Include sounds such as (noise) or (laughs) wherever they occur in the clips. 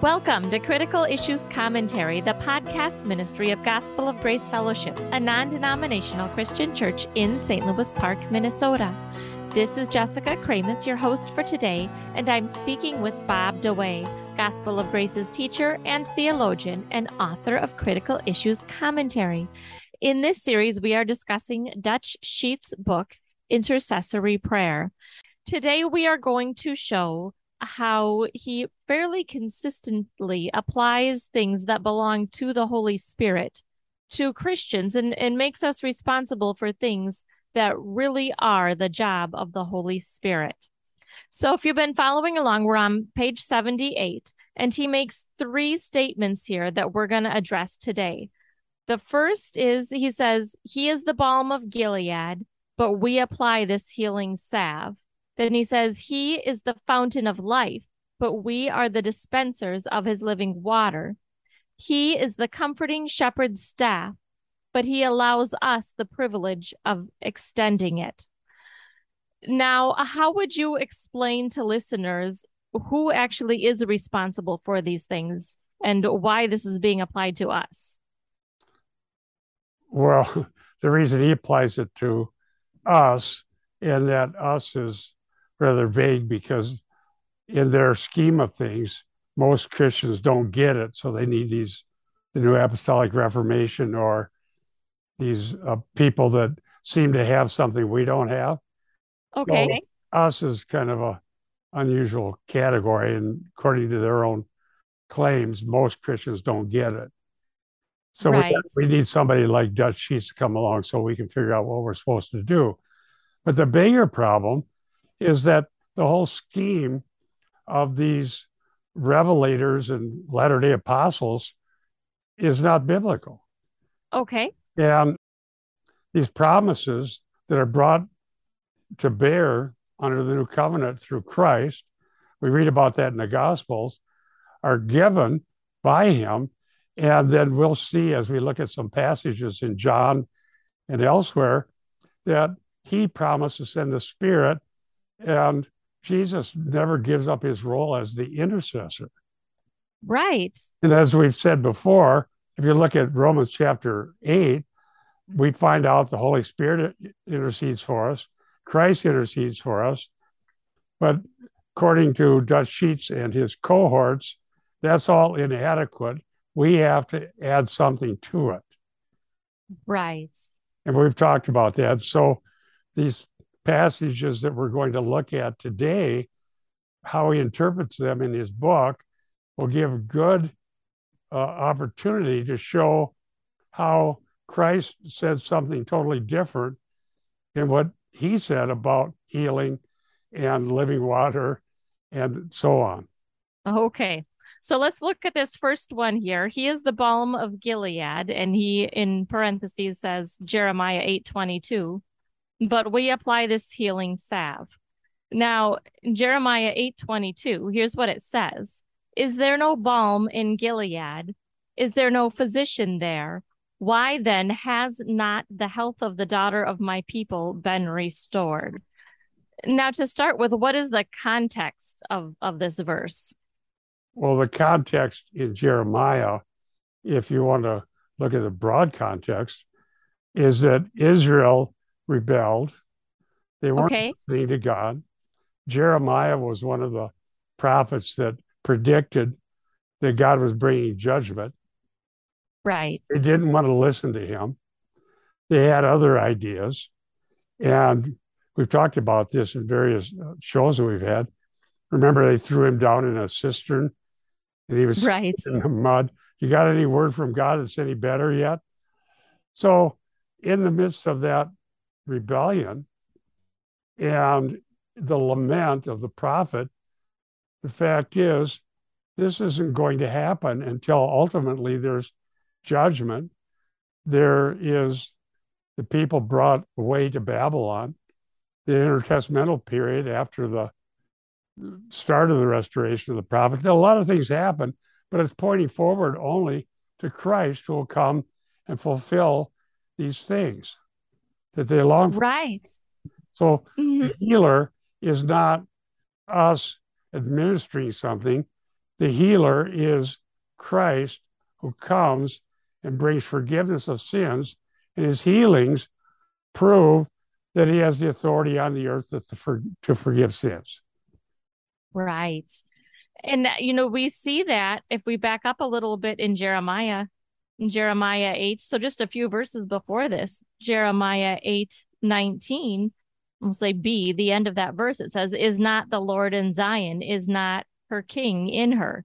Welcome to Critical Issues Commentary, the podcast ministry of Gospel of Grace Fellowship, a non denominational Christian church in St. Louis Park, Minnesota. This is Jessica Kramasz, your host for today, and I'm speaking with Bob DeWaay, Gospel of Grace's teacher and theologian and author of Critical Issues Commentary. In this series, we are discussing Dutch Sheets' book, Intercessory Prayer. Today, we are going to show how he fairly consistently applies things that belong to the Holy Spirit to Christians and, and makes us responsible for things that really are the job of the Holy Spirit. So, if you've been following along, we're on page 78, and he makes three statements here that we're going to address today. The first is he says, He is the balm of Gilead, but we apply this healing salve. Then he says, He is the fountain of life, but we are the dispensers of his living water. He is the comforting shepherd's staff, but he allows us the privilege of extending it. Now, how would you explain to listeners who actually is responsible for these things and why this is being applied to us? Well, (laughs) the reason he applies it to us and that us is rather vague because in their scheme of things, most Christians don't get it. So they need these, the New Apostolic Reformation or these uh, people that seem to have something we don't have. Okay. So us is kind of a unusual category, and according to their own claims, most Christians don't get it. So right. we, we need somebody like Dutch Sheets to come along so we can figure out what we're supposed to do. But the bigger problem is that the whole scheme of these revelators and Latter day Apostles is not biblical. Okay. And these promises that are brought to bear under the new covenant through Christ, we read about that in the Gospels, are given by Him. And then we'll see as we look at some passages in John and elsewhere that He promised to send the Spirit and Jesus never gives up his role as the intercessor. Right. And as we've said before, if you look at Romans chapter 8, we find out the Holy Spirit intercedes for us, Christ intercedes for us. But according to Dutch Sheets and his cohorts, that's all inadequate. We have to add something to it. Right. And we've talked about that. So these passages that we're going to look at today, how he interprets them in his book, will give good uh, opportunity to show how Christ said something totally different in what he said about healing and living water and so on. Okay. So let's look at this first one here. He is the balm of Gilead, and he in parentheses says Jeremiah 8:22 but we apply this healing salve. Now, Jeremiah 8:22, here's what it says. Is there no balm in Gilead? Is there no physician there? Why then has not the health of the daughter of my people been restored? Now, to start with, what is the context of, of this verse? Well, the context in Jeremiah, if you want to look at the broad context, is that Israel rebelled. They weren't okay. listening to God. Jeremiah was one of the prophets that predicted that God was bringing judgment. Right. They didn't want to listen to him. They had other ideas. And we've talked about this in various uh, shows that we've had. Remember, they threw him down in a cistern and he was right. in the mud. You got any word from God that's any better yet? So, in the midst of that rebellion and the lament of the prophet, the fact is, this isn't going to happen until ultimately there's judgment. There is the people brought away to Babylon, the intertestamental period after the start of the restoration of the prophets. A lot of things happen, but it's pointing forward only to Christ who will come and fulfill these things that they long for. Right. So mm-hmm. the healer is not us administering something. the healer is Christ who comes and brings forgiveness of sins, and his healings prove that he has the authority on the earth to, for, to forgive sins. Right. And, you know, we see that if we back up a little bit in Jeremiah, Jeremiah 8. So just a few verses before this, Jeremiah 8 19, we'll say B, the end of that verse, it says, Is not the Lord in Zion, is not her king in her.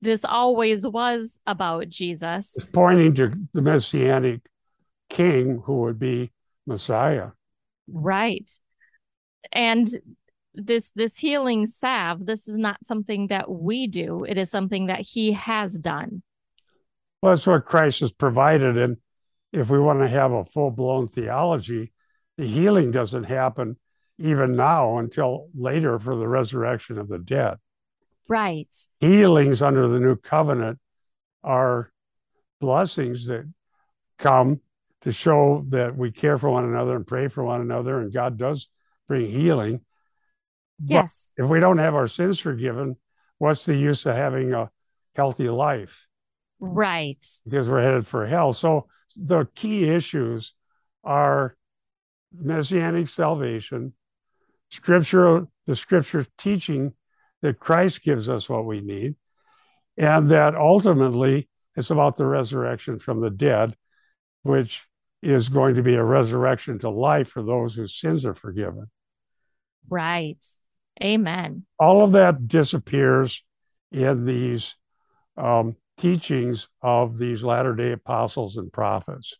This always was about Jesus. It's pointing to the messianic king who would be Messiah. Right. And this this healing salve, this is not something that we do. It is something that he has done. Well, that's what Christ has provided. And if we want to have a full blown theology, the healing doesn't happen even now until later for the resurrection of the dead. Right. Healings under the new covenant are blessings that come to show that we care for one another and pray for one another, and God does bring healing. Yes. But if we don't have our sins forgiven, what's the use of having a healthy life? Right. Because we're headed for hell. So the key issues are messianic salvation, scripture, the scripture teaching that Christ gives us what we need, and that ultimately it's about the resurrection from the dead, which is going to be a resurrection to life for those whose sins are forgiven. Right. Amen. All of that disappears in these um, teachings of these latter day apostles and prophets.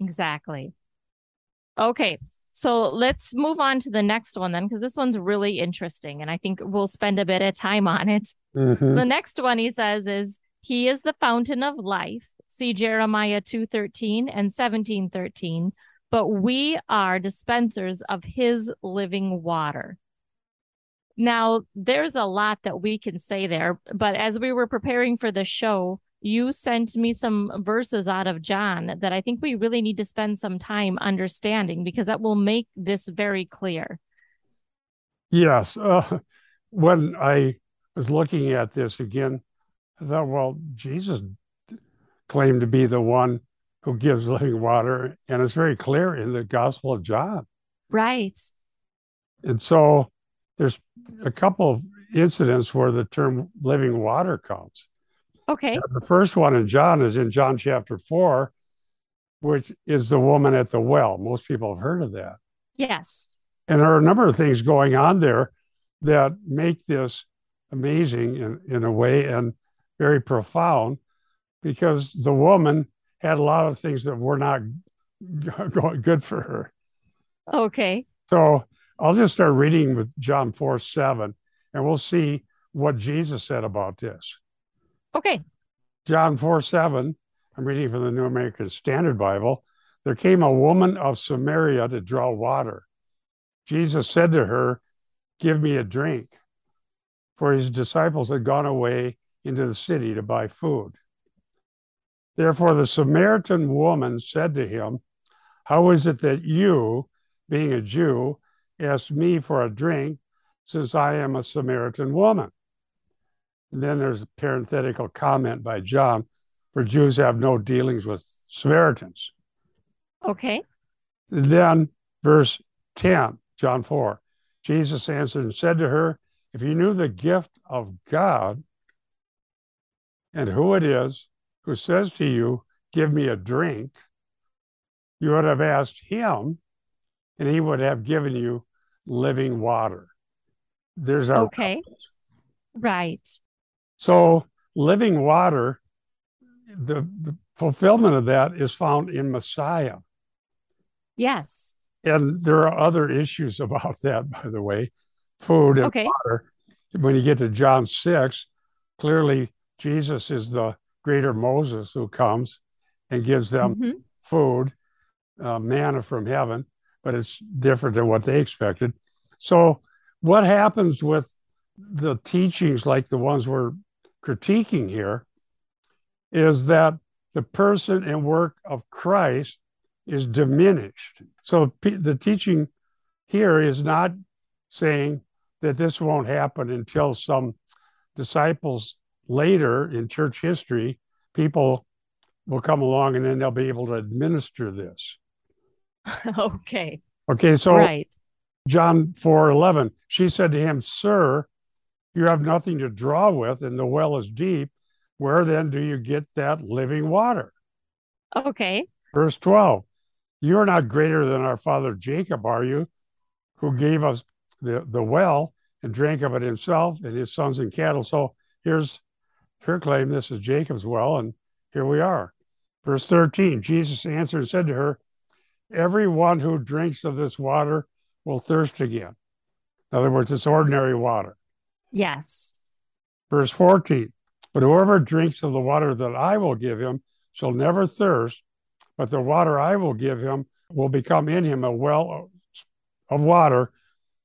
Exactly. Okay. So let's move on to the next one then, because this one's really interesting. And I think we'll spend a bit of time on it. Mm-hmm. So the next one he says is, He is the fountain of life. See Jeremiah 2:13 and 17:13. But we are dispensers of his living water. Now, there's a lot that we can say there, but as we were preparing for the show, you sent me some verses out of John that I think we really need to spend some time understanding because that will make this very clear. Yes. Uh, when I was looking at this again, I thought, well, Jesus claimed to be the one who gives living water, and it's very clear in the Gospel of John. Right. And so there's a couple of incidents where the term living water comes. Okay. the first one in John is in John chapter four, which is the woman at the well. Most people have heard of that. Yes. And there are a number of things going on there that make this amazing in, in a way and very profound because the woman had a lot of things that were not (laughs) good for her. Okay. So I'll just start reading with John 4 7, and we'll see what Jesus said about this. Okay. John 4 7, I'm reading from the New American Standard Bible. There came a woman of Samaria to draw water. Jesus said to her, Give me a drink. For his disciples had gone away into the city to buy food. Therefore, the Samaritan woman said to him, How is it that you, being a Jew, ask me for a drink, since I am a Samaritan woman? And then there's a parenthetical comment by John for Jews have no dealings with Samaritans. Okay. Then verse 10, John 4. Jesus answered and said to her, If you knew the gift of God and who it is who says to you, Give me a drink, you would have asked him, and he would have given you living water. There's our okay. Right. So living water, the, the fulfillment of that is found in Messiah. Yes. And there are other issues about that, by the way. Food and okay. water. When you get to John 6, clearly Jesus is the greater Moses who comes and gives them mm-hmm. food, uh, manna from heaven, but it's different than what they expected. So, what happens with the teachings like the ones we're critiquing here is that the person and work of Christ is diminished. So the teaching here is not saying that this won't happen until some disciples later in church history, people will come along and then they'll be able to administer this. (laughs) okay. Okay, so right. John 4 11, she said to him, Sir, you have nothing to draw with, and the well is deep. Where then do you get that living water? Okay. Verse 12, You are not greater than our father Jacob, are you, who gave us the, the well and drank of it himself and his sons and cattle. So here's her claim this is Jacob's well, and here we are. Verse 13 Jesus answered and said to her, Everyone who drinks of this water will thirst again. In other words, it's ordinary water. Yes. Verse 14 But whoever drinks of the water that I will give him shall never thirst, but the water I will give him will become in him a well of water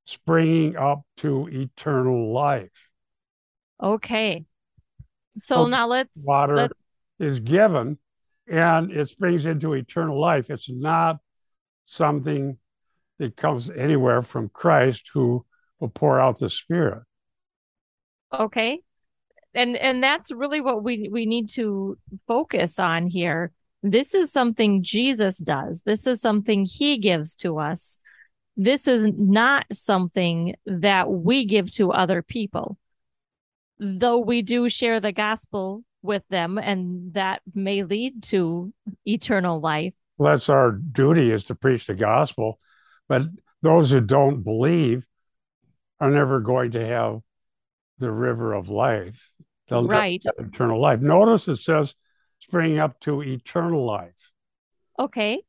springing up to eternal life. Okay. So, now let's water let, is given and it springs into eternal life. It's not something that comes anywhere from Christ who will pour out the Spirit. Okay. And and that's really what we we need to focus on here. This is something Jesus does. This is something he gives to us. This is not something that we give to other people. Though we do share the gospel with them and that may lead to eternal life. That's our duty is to preach the gospel. But those who don't believe are never going to have the river of life. They'll right. eternal life. Notice it says spring up to eternal life. Okay.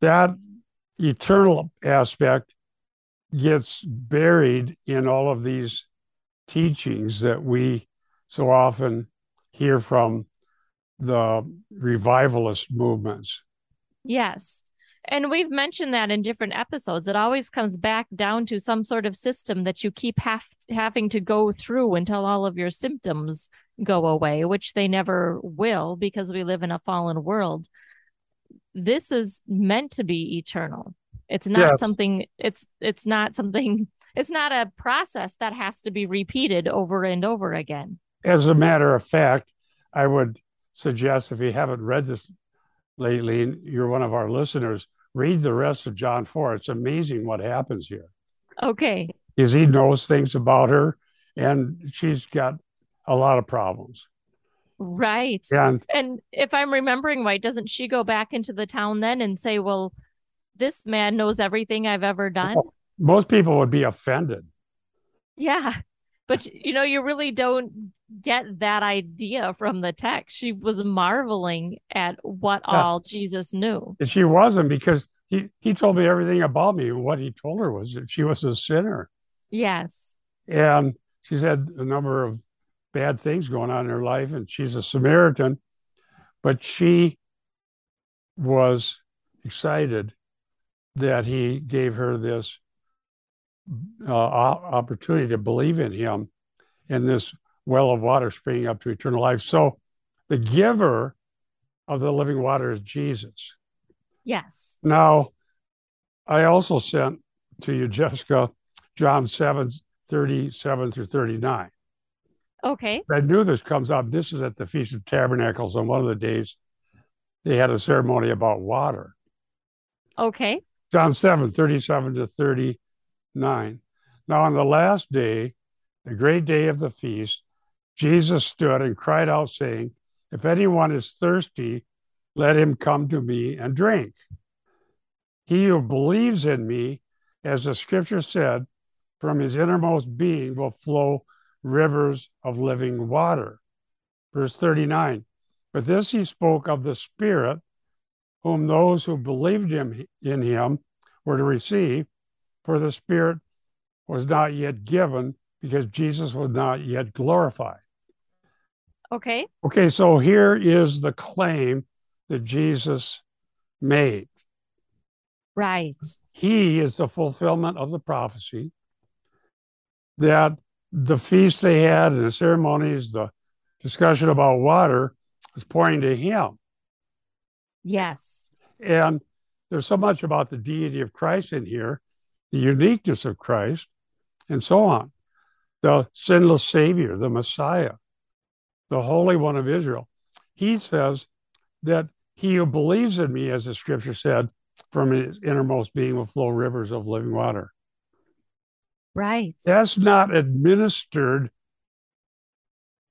That eternal aspect gets buried in all of these teachings that we so often hear from the revivalist movements. Yes. And we've mentioned that in different episodes. It always comes back down to some sort of system that you keep have, having to go through until all of your symptoms go away, which they never will because we live in a fallen world. This is meant to be eternal. It's not yes. something it's it's not something (laughs) it's not a process that has to be repeated over and over again. As a matter of fact, I would suggest if you haven't read this lately, and you're one of our listeners, read the rest of John 4. It's amazing what happens here. Okay. Because he knows things about her and she's got a lot of problems. Right. And, and if I'm remembering right, doesn't she go back into the town then and say, Well, this man knows everything I've ever done? Most people would be offended. Yeah. But you know, you really don't get that idea from the text. She was marveling at what yeah. all Jesus knew. She wasn't because he, he told me everything about me. What he told her was that she was a sinner. Yes. And she's had a number of bad things going on in her life, and she's a Samaritan, but she was excited that he gave her this uh, opportunity to believe in him in this well of water springing up to eternal life. So the giver of the living water is Jesus. Yes. Now, I also sent to you, Jessica, John 7 37 through 39. Okay. I knew this comes up. This is at the Feast of Tabernacles on one of the days. They had a ceremony about water. Okay. John 7 37 to 39. Now, on the last day, the great day of the feast, Jesus stood and cried out, saying, If anyone is thirsty, let him come to me and drink. He who believes in me, as the scripture said, from his innermost being will flow rivers of living water. Verse 39 But this he spoke of the Spirit, whom those who believed him in him were to receive, for the Spirit was not yet given because Jesus was not yet glorified. Okay. Okay, so here is the claim that Jesus made. Right. He is the fulfillment of the prophecy that the feast they had and the ceremonies, the discussion about water was pointing to him. Yes. And there's so much about the deity of Christ in here, the uniqueness of Christ, and so on. the sinless Savior, the Messiah, the Holy One of Israel. He says that he who believes in me, as the scripture said, from his innermost being will flow rivers of living water. Right. That's not administered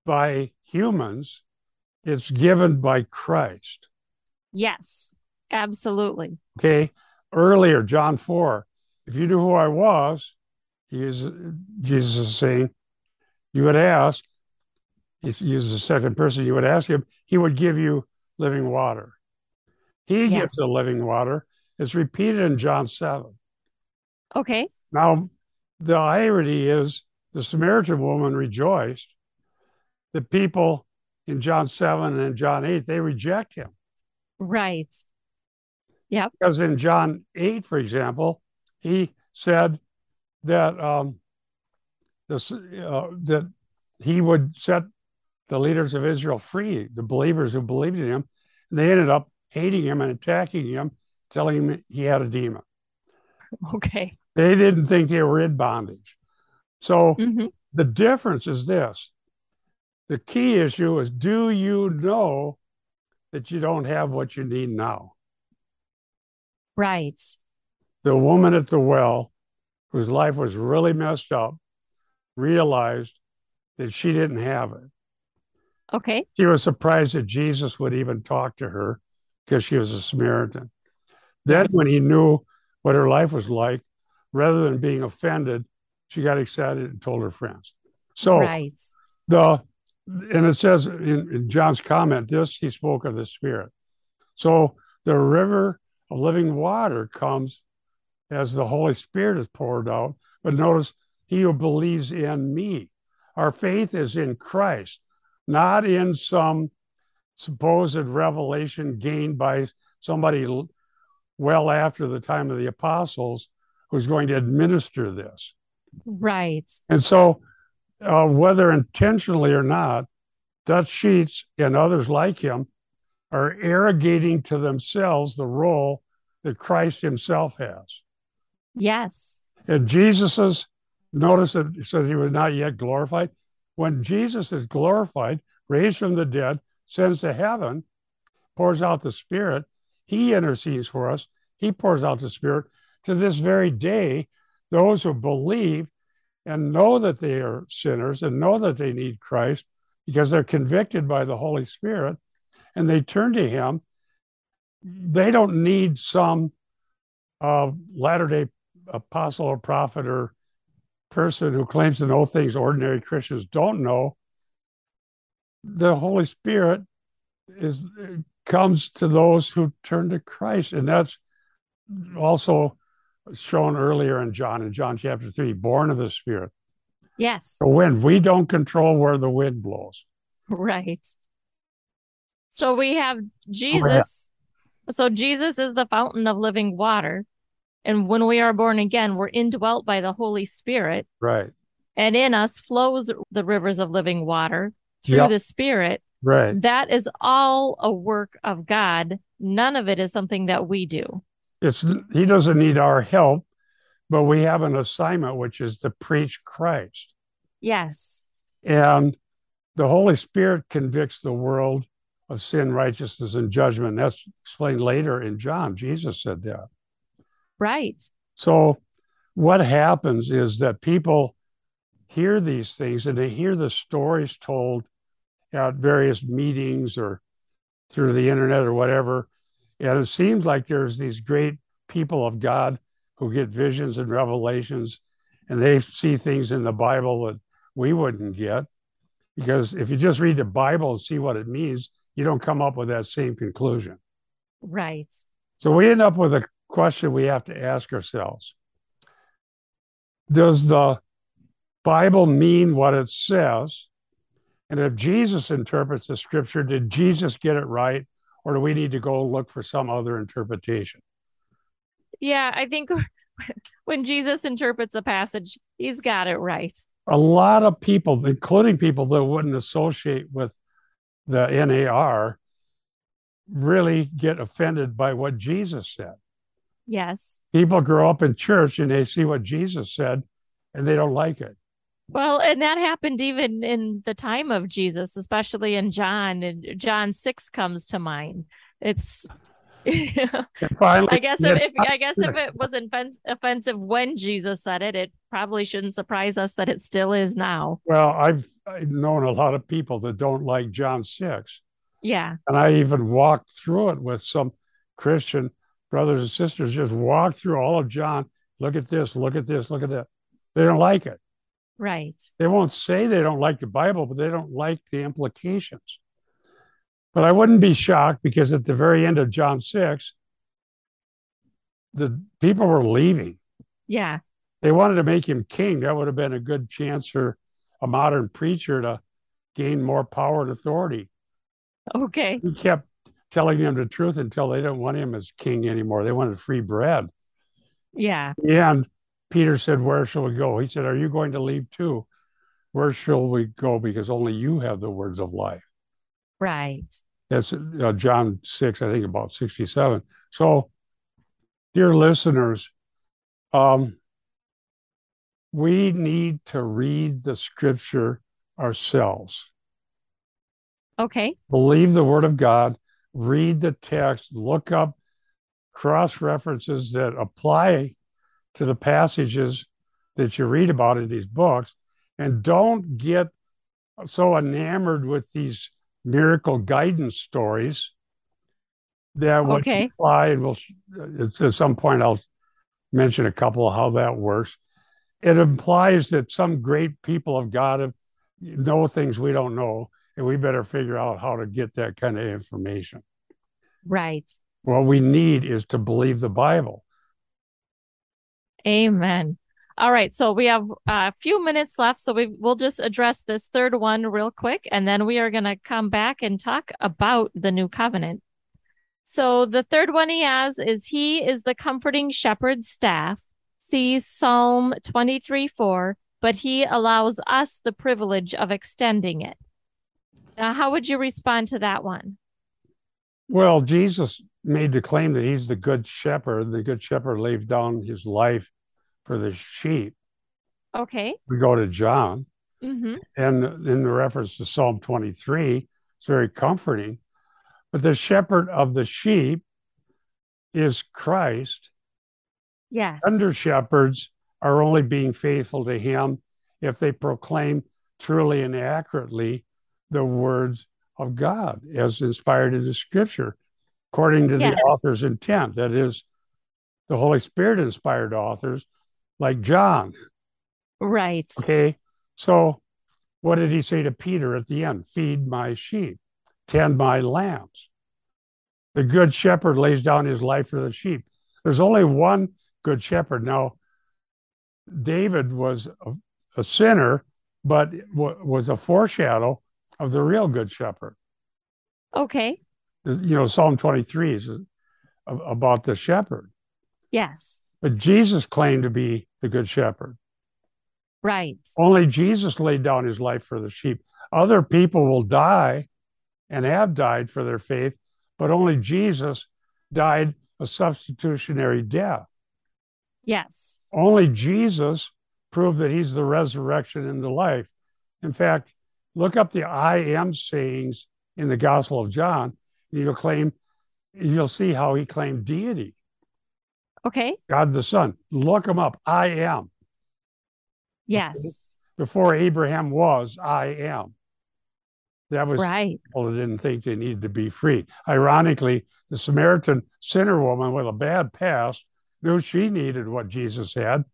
by humans, it's given by Christ. Yes, absolutely. Okay. Earlier, John 4, if you knew who I was, Jesus is saying, you would ask, he uses the second person, you would ask him, he would give you living water. He Yes. gives the living water. It's repeated in John 7. Okay. Now, the irony is the Samaritan woman rejoiced. The people in John 7 and John 8, they reject him. Right. Yeah. Because in John 8, for example, he said that um, this, uh, that he would set the leaders of Israel free, the believers who believed in him. And they ended up hating him and attacking him, telling him he had a demon. (laughs) Okay. They didn't think they were in bondage. So hmm the difference is this the key issue is do you know that you don't have what you need now? Right. The woman at the well, whose life was really messed up, realized that she didn't have it. Okay. She was surprised that Jesus would even talk to her because she was a Samaritan. Then, Yes. when he knew what her life was like, rather than being offended, she got excited and told her friends. So, right. the and it says in, in John's comment, this he spoke of the Spirit. So the river of living water comes as the Holy Spirit is poured out. But notice, he who believes in me. Our faith is in Christ, not in some supposed revelation gained by somebody well after the time of the apostles who's going to administer this. Right. And so, uh, whether intentionally or not, Dutch Sheets and others like him are arrogating to themselves the role that Christ himself has. Yes. And Jesus's, notice that it says he was not yet glorified. When Jesus is glorified, raised from the dead, sends to heaven, pours out the Spirit, he intercedes for us, he pours out the Spirit. To this very day, those who believe and know that they are sinners and know that they need Christ because they're convicted by the Holy Spirit and they turn to Him, they don't need some uh, Latter day apostle or prophet or person who claims to know things ordinary Christians don't know. The Holy Spirit is comes to those who turn to Christ, and that's also shown earlier in John, in John chapter three, born of the Spirit. Yes. The wind, we don't control where the wind blows. Right. So we have Jesus. So Jesus is the fountain of living water. And when we are born again, we're indwelt by the Holy Spirit. Right, And in us flows the rivers of living water through Yep. the Spirit. right. That is all a work of God. None of it is something that we do. It's he doesn't need our help, but we have an assignment, which is to preach Christ. Yes. And the Holy Spirit convicts the world of sin, righteousness, and judgment. That's explained later in John. Jesus said that. Right. So, what happens is that people hear these things and they hear the stories told at various meetings or through the internet or whatever. And it seems like there's these great people of God who get visions and revelations, and they see things in the Bible that we wouldn't get. Because if you just read the Bible and see what it means, you don't come up with that same conclusion. Right. So we end up with a question we have to ask ourselves Does the Bible mean what it says? And if Jesus interprets the scripture, did Jesus get it right? Or do we need to go look for some other interpretation? Yeah. I think (laughs) when Jesus interprets a passage, he's got it right. A lot of people, including people that wouldn't associate with the NAR, really get offended by what Jesus said. Yes. people grow up in church and they see what Jesus said and they don't like it. Well, and that happened even in the time of Jesus, especially in John. And John six comes to mind. It's (laughs) finally, I guess if, if, I guess if it was (laughs) offensive when Jesus said it, it probably shouldn't surprise us that it still is now. Well, I've, I've known a lot of people that don't like John six. Yeah, and I even walked through it with some Christian brothers and sisters. Just walk through all of John. Look at this. Look at this. Look at that. They don't like it. Right. They won't say they don't like the Bible, but they don't like the implications. But I wouldn't be shocked because at the very end of John 6, the people were leaving. Yeah. They wanted to make him king. That would have been a good chance for a modern preacher to gain more power and authority. Okay. He kept telling them the truth until they didn't want him as king anymore. They wanted free bread. Yeah. And Peter said, Where shall we go? He said, Are you going to leave too? Where shall we go? Because only you have the words of life. Right. That's uh, John 6, I think about 67. So, dear listeners, um, we need to read the scripture ourselves. Okay. Believe the word of God, read the text, look up cross references that apply to the passages that you read about in these books, and don't get so enamored with these miracle guidance stories that would okay. apply. And we'll at some point I'll mention a couple of how that works. It implies that some great people of God have, know things we don't know, and we better figure out how to get that kind of information. Right. What we need is to believe the Bible. Amen. All right, so we have a few minutes left, so we will just address this third one real quick, and then we are going to come back and talk about the new covenant. So the third one he has is He is the comforting shepherd's staff. See Psalm 23 4, but He allows us the privilege of extending it. Now, how would you respond to that one? Well, Jesus made the claim that he's the good shepherd. The good shepherd laid down his life for the sheep. Okay. We go to John. Mm-hmm. And in the reference to Psalm 23, it's very comforting. But the shepherd of the sheep is Christ. Yes. Under shepherds are only being faithful to him if they proclaim truly and accurately the words of God as inspired in the scripture according to yes. the author's intent. That is, the Holy Spirit inspired authors like John. Right. Okay. So, what did he say to Peter at the end? Feed my sheep, tend my lambs. The good shepherd lays down his life for the sheep. There's only one good shepherd. Now, David was a, a sinner, but w- was a foreshadow of the real good shepherd. Okay you know, Psalm 23 is uh, about the shepherd. Yes. But Jesus claimed to be the good shepherd. Right. Only Jesus laid down his life for the sheep. Other people will die and have died for their faith, but only Jesus died a substitutionary death. Yes. Only Jesus proved that he's the resurrection and the life. In fact, look up the I am sayings in the Gospel of John, you'll claim, you'll see how he claimed deity. Okay. God the Son. Look him up. I am. Yes. Before Abraham was, I am. That was right. people that didn't think they needed to be free. Ironically, the Samaritan sinner woman with a bad past knew she needed what Jesus had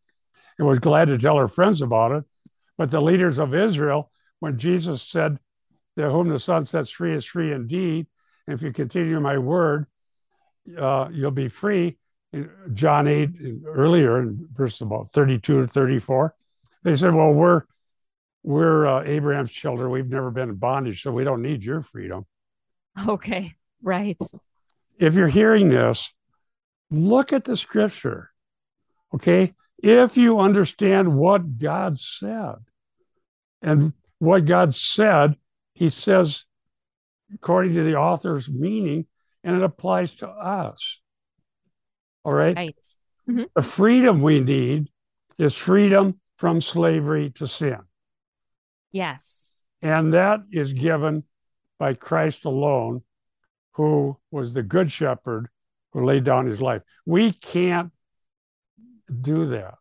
and was glad to tell her friends about it. But the leaders of Israel, when Jesus said, that whom the Son sets free is free indeed, if you continue my word, uh, you'll be free. In John 8, earlier in verse about 32 to 34, they said, Well, we're we're uh, Abraham's children. We've never been in bondage, so we don't need your freedom. Okay, right. If you're hearing this, look at the scripture. Okay. If you understand what God said, and what God said, He says according to the author's meaning, and it applies to us. All right. Right. Mm-hmm. The freedom we need is freedom from slavery to sin. Yes. And that is given by Christ alone, who was the good shepherd who laid down his life. We can't do that.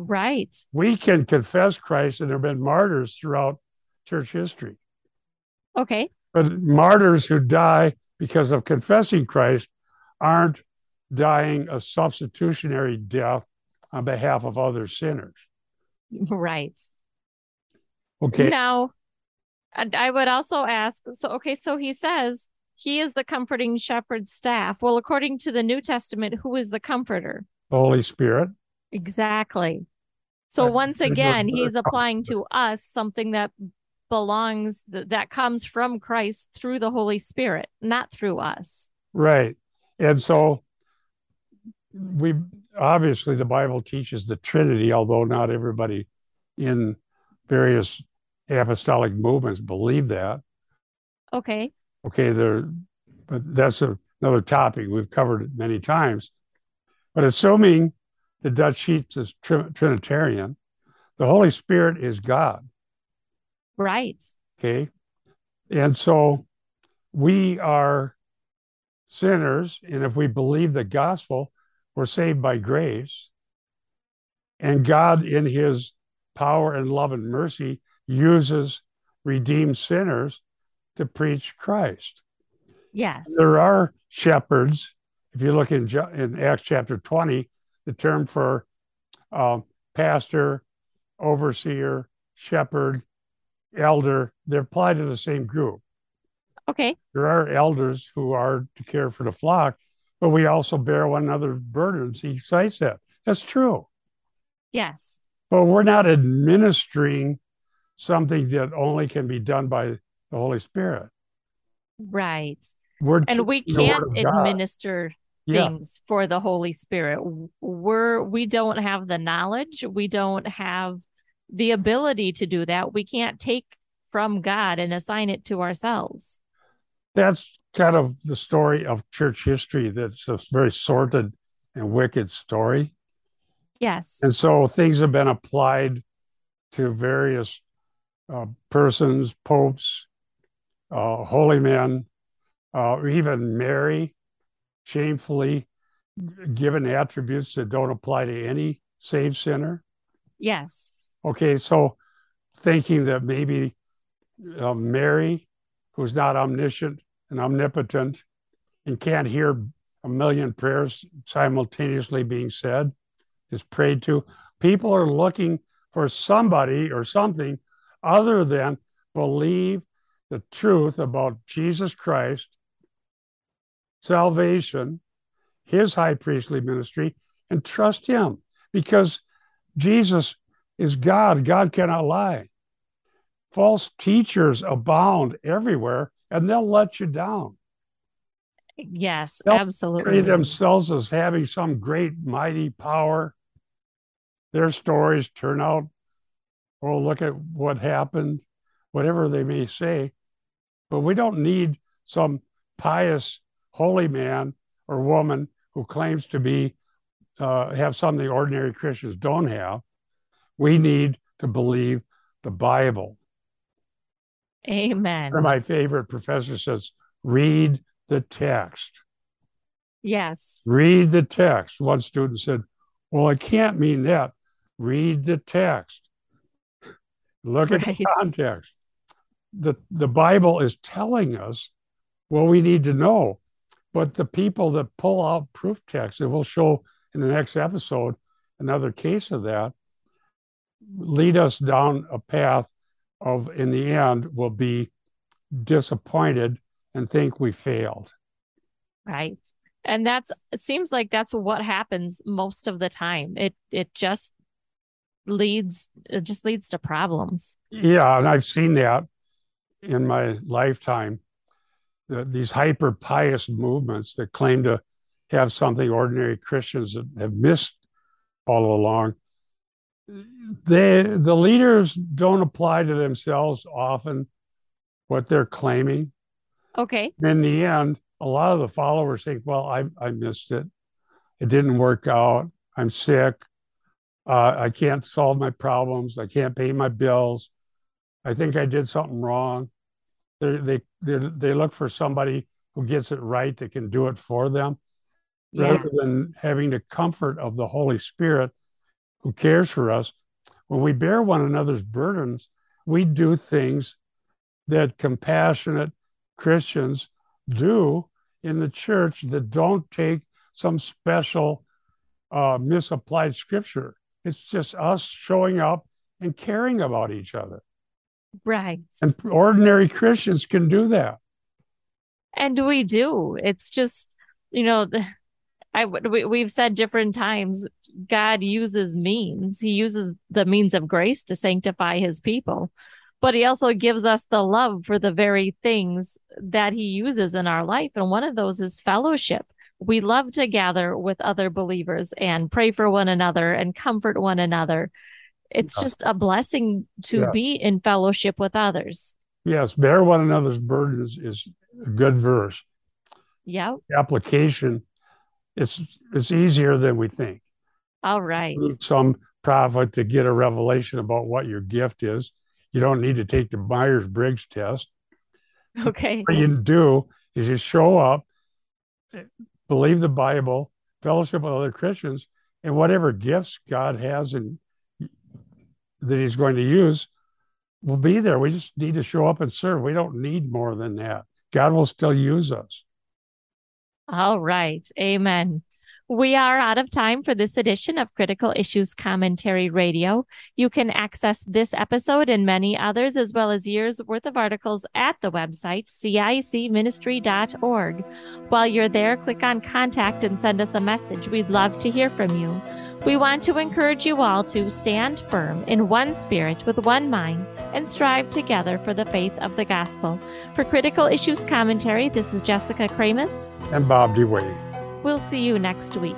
Right. We can confess Christ, and there have been martyrs throughout church history. Okay. But martyrs who die because of confessing Christ aren't dying a substitutionary death on behalf of other sinners. Right. Okay. Now, I would also ask so, okay, so he says he is the comforting shepherd staff. Well, according to the New Testament, who is the comforter? The Holy Spirit. Exactly. So Uh, once again, he's applying to us something that belongs th- that comes from Christ through the Holy Spirit, not through us. Right. And so we obviously the Bible teaches the Trinity, although not everybody in various apostolic movements believe that. Okay. Okay, there, but that's a, another topic we've covered it many times. But assuming the Dutch Sheets is tr- Trinitarian, the Holy Spirit is God. Right. Okay. And so we are sinners. And if we believe the gospel, we're saved by grace. And God, in his power and love and mercy, uses redeemed sinners to preach Christ. Yes. There are shepherds. If you look in, in Acts chapter 20, the term for uh, pastor, overseer, shepherd, elder, they apply to the same group. Okay. There are elders who are to care for the flock, but we also bear one another's burdens. He cites that. That's true. Yes. But we're not administering something that only can be done by the Holy Spirit. Right. We're And we teaching the Word can't administer Yeah, things for the Holy Spirit. We're we don't have the knowledge. We don't have the ability to do that. We can't take from God and assign it to ourselves. that's kind of the story of church history. That's a very sordid and wicked story. Yes. And so things have been applied to various uh, persons, popes, uh, holy men, uh, even Mary, shamefully given attributes that don't apply to any saved sinner. Yes. Okay, so thinking that maybe uh, Mary, who's not omniscient and omnipotent and can't hear a million prayers simultaneously being said, is prayed to. People are looking for somebody or something other than believe the truth about Jesus Christ, salvation, his high priestly ministry, and trust him because Jesus is God. God cannot lie. False teachers abound everywhere and they'll let you down. Yes, absolutely. They'll absolutely. Themselves as having some great, mighty power. Their stories turn out, oh, look at what happened, whatever they may say. But we don't need some pious, holy man or woman who claims to be uh, have something ordinary Christians don't have. We need to believe the Bible. Amen. Of my favorite professor says, read the text. Yes. Read the text. One student said, Well, I can't mean that. Read the text. Look at the context. The, the Bible is telling us what we need to know. But the people that pull out proof text, and we'll show in the next episode another case of that, lead us down a path of, in the end, will be disappointed and think we failed. Right. And that's it seems like that's what happens most of the time. It it just leads it just leads to problems. Yeah, and I've seen that in my lifetime. The, these hyper pious movements that claim to have something ordinary Christians have missed all along. They the leaders don't apply to themselves often what they're claiming. Okay. In the end, a lot of the followers think, "Well, I I missed it. It didn't work out. I'm sick. Uh, I can't solve my problems. I can't pay my bills. I think I did something wrong. They they they they look for somebody who gets it right that can do it for them, Yeah. rather than having the comfort of the Holy Spirit who cares for us. When we bear one another's burdens, we do things that compassionate Christians do in the church that don't take some special uh, misapplied scripture. It's just us showing up and caring about each other. Right. And ordinary Christians can do that. And we do. It's just, you know, I we, we've said different times God uses means. He uses the means of grace to sanctify his people. But he also gives us the love for the very things that he uses in our life. And one of those is fellowship. We love to gather with other believers and pray for one another and comfort one another. It's Yeah. just a blessing to Yes. be in fellowship with others. Yes, bear one another's burdens is a good verse. Yep. Application it's it's easier than we think. All right. some prophet to get a revelation about what your gift is. You don't need to take the Myers Briggs test. Okay. What you do is you show up, eh, believe the Bible, fellowship with other Christians, and whatever gifts God has and that He's going to use will be there. We just need to show up and serve. We don't need more than that. God will still use us. All right. Amen. We are out of time for this edition of Critical Issues Commentary Radio. You can access this episode and many others, as well as years worth of articles at the website, cicministry.org. While you're there, click on contact and send us a message. We'd love to hear from you. We want to encourage you all to stand firm in one spirit with one mind and strive together for the faith of the gospel. For Critical Issues Commentary, this is Jessica Kramasz. And Bob DeWaay. We'll see you next week.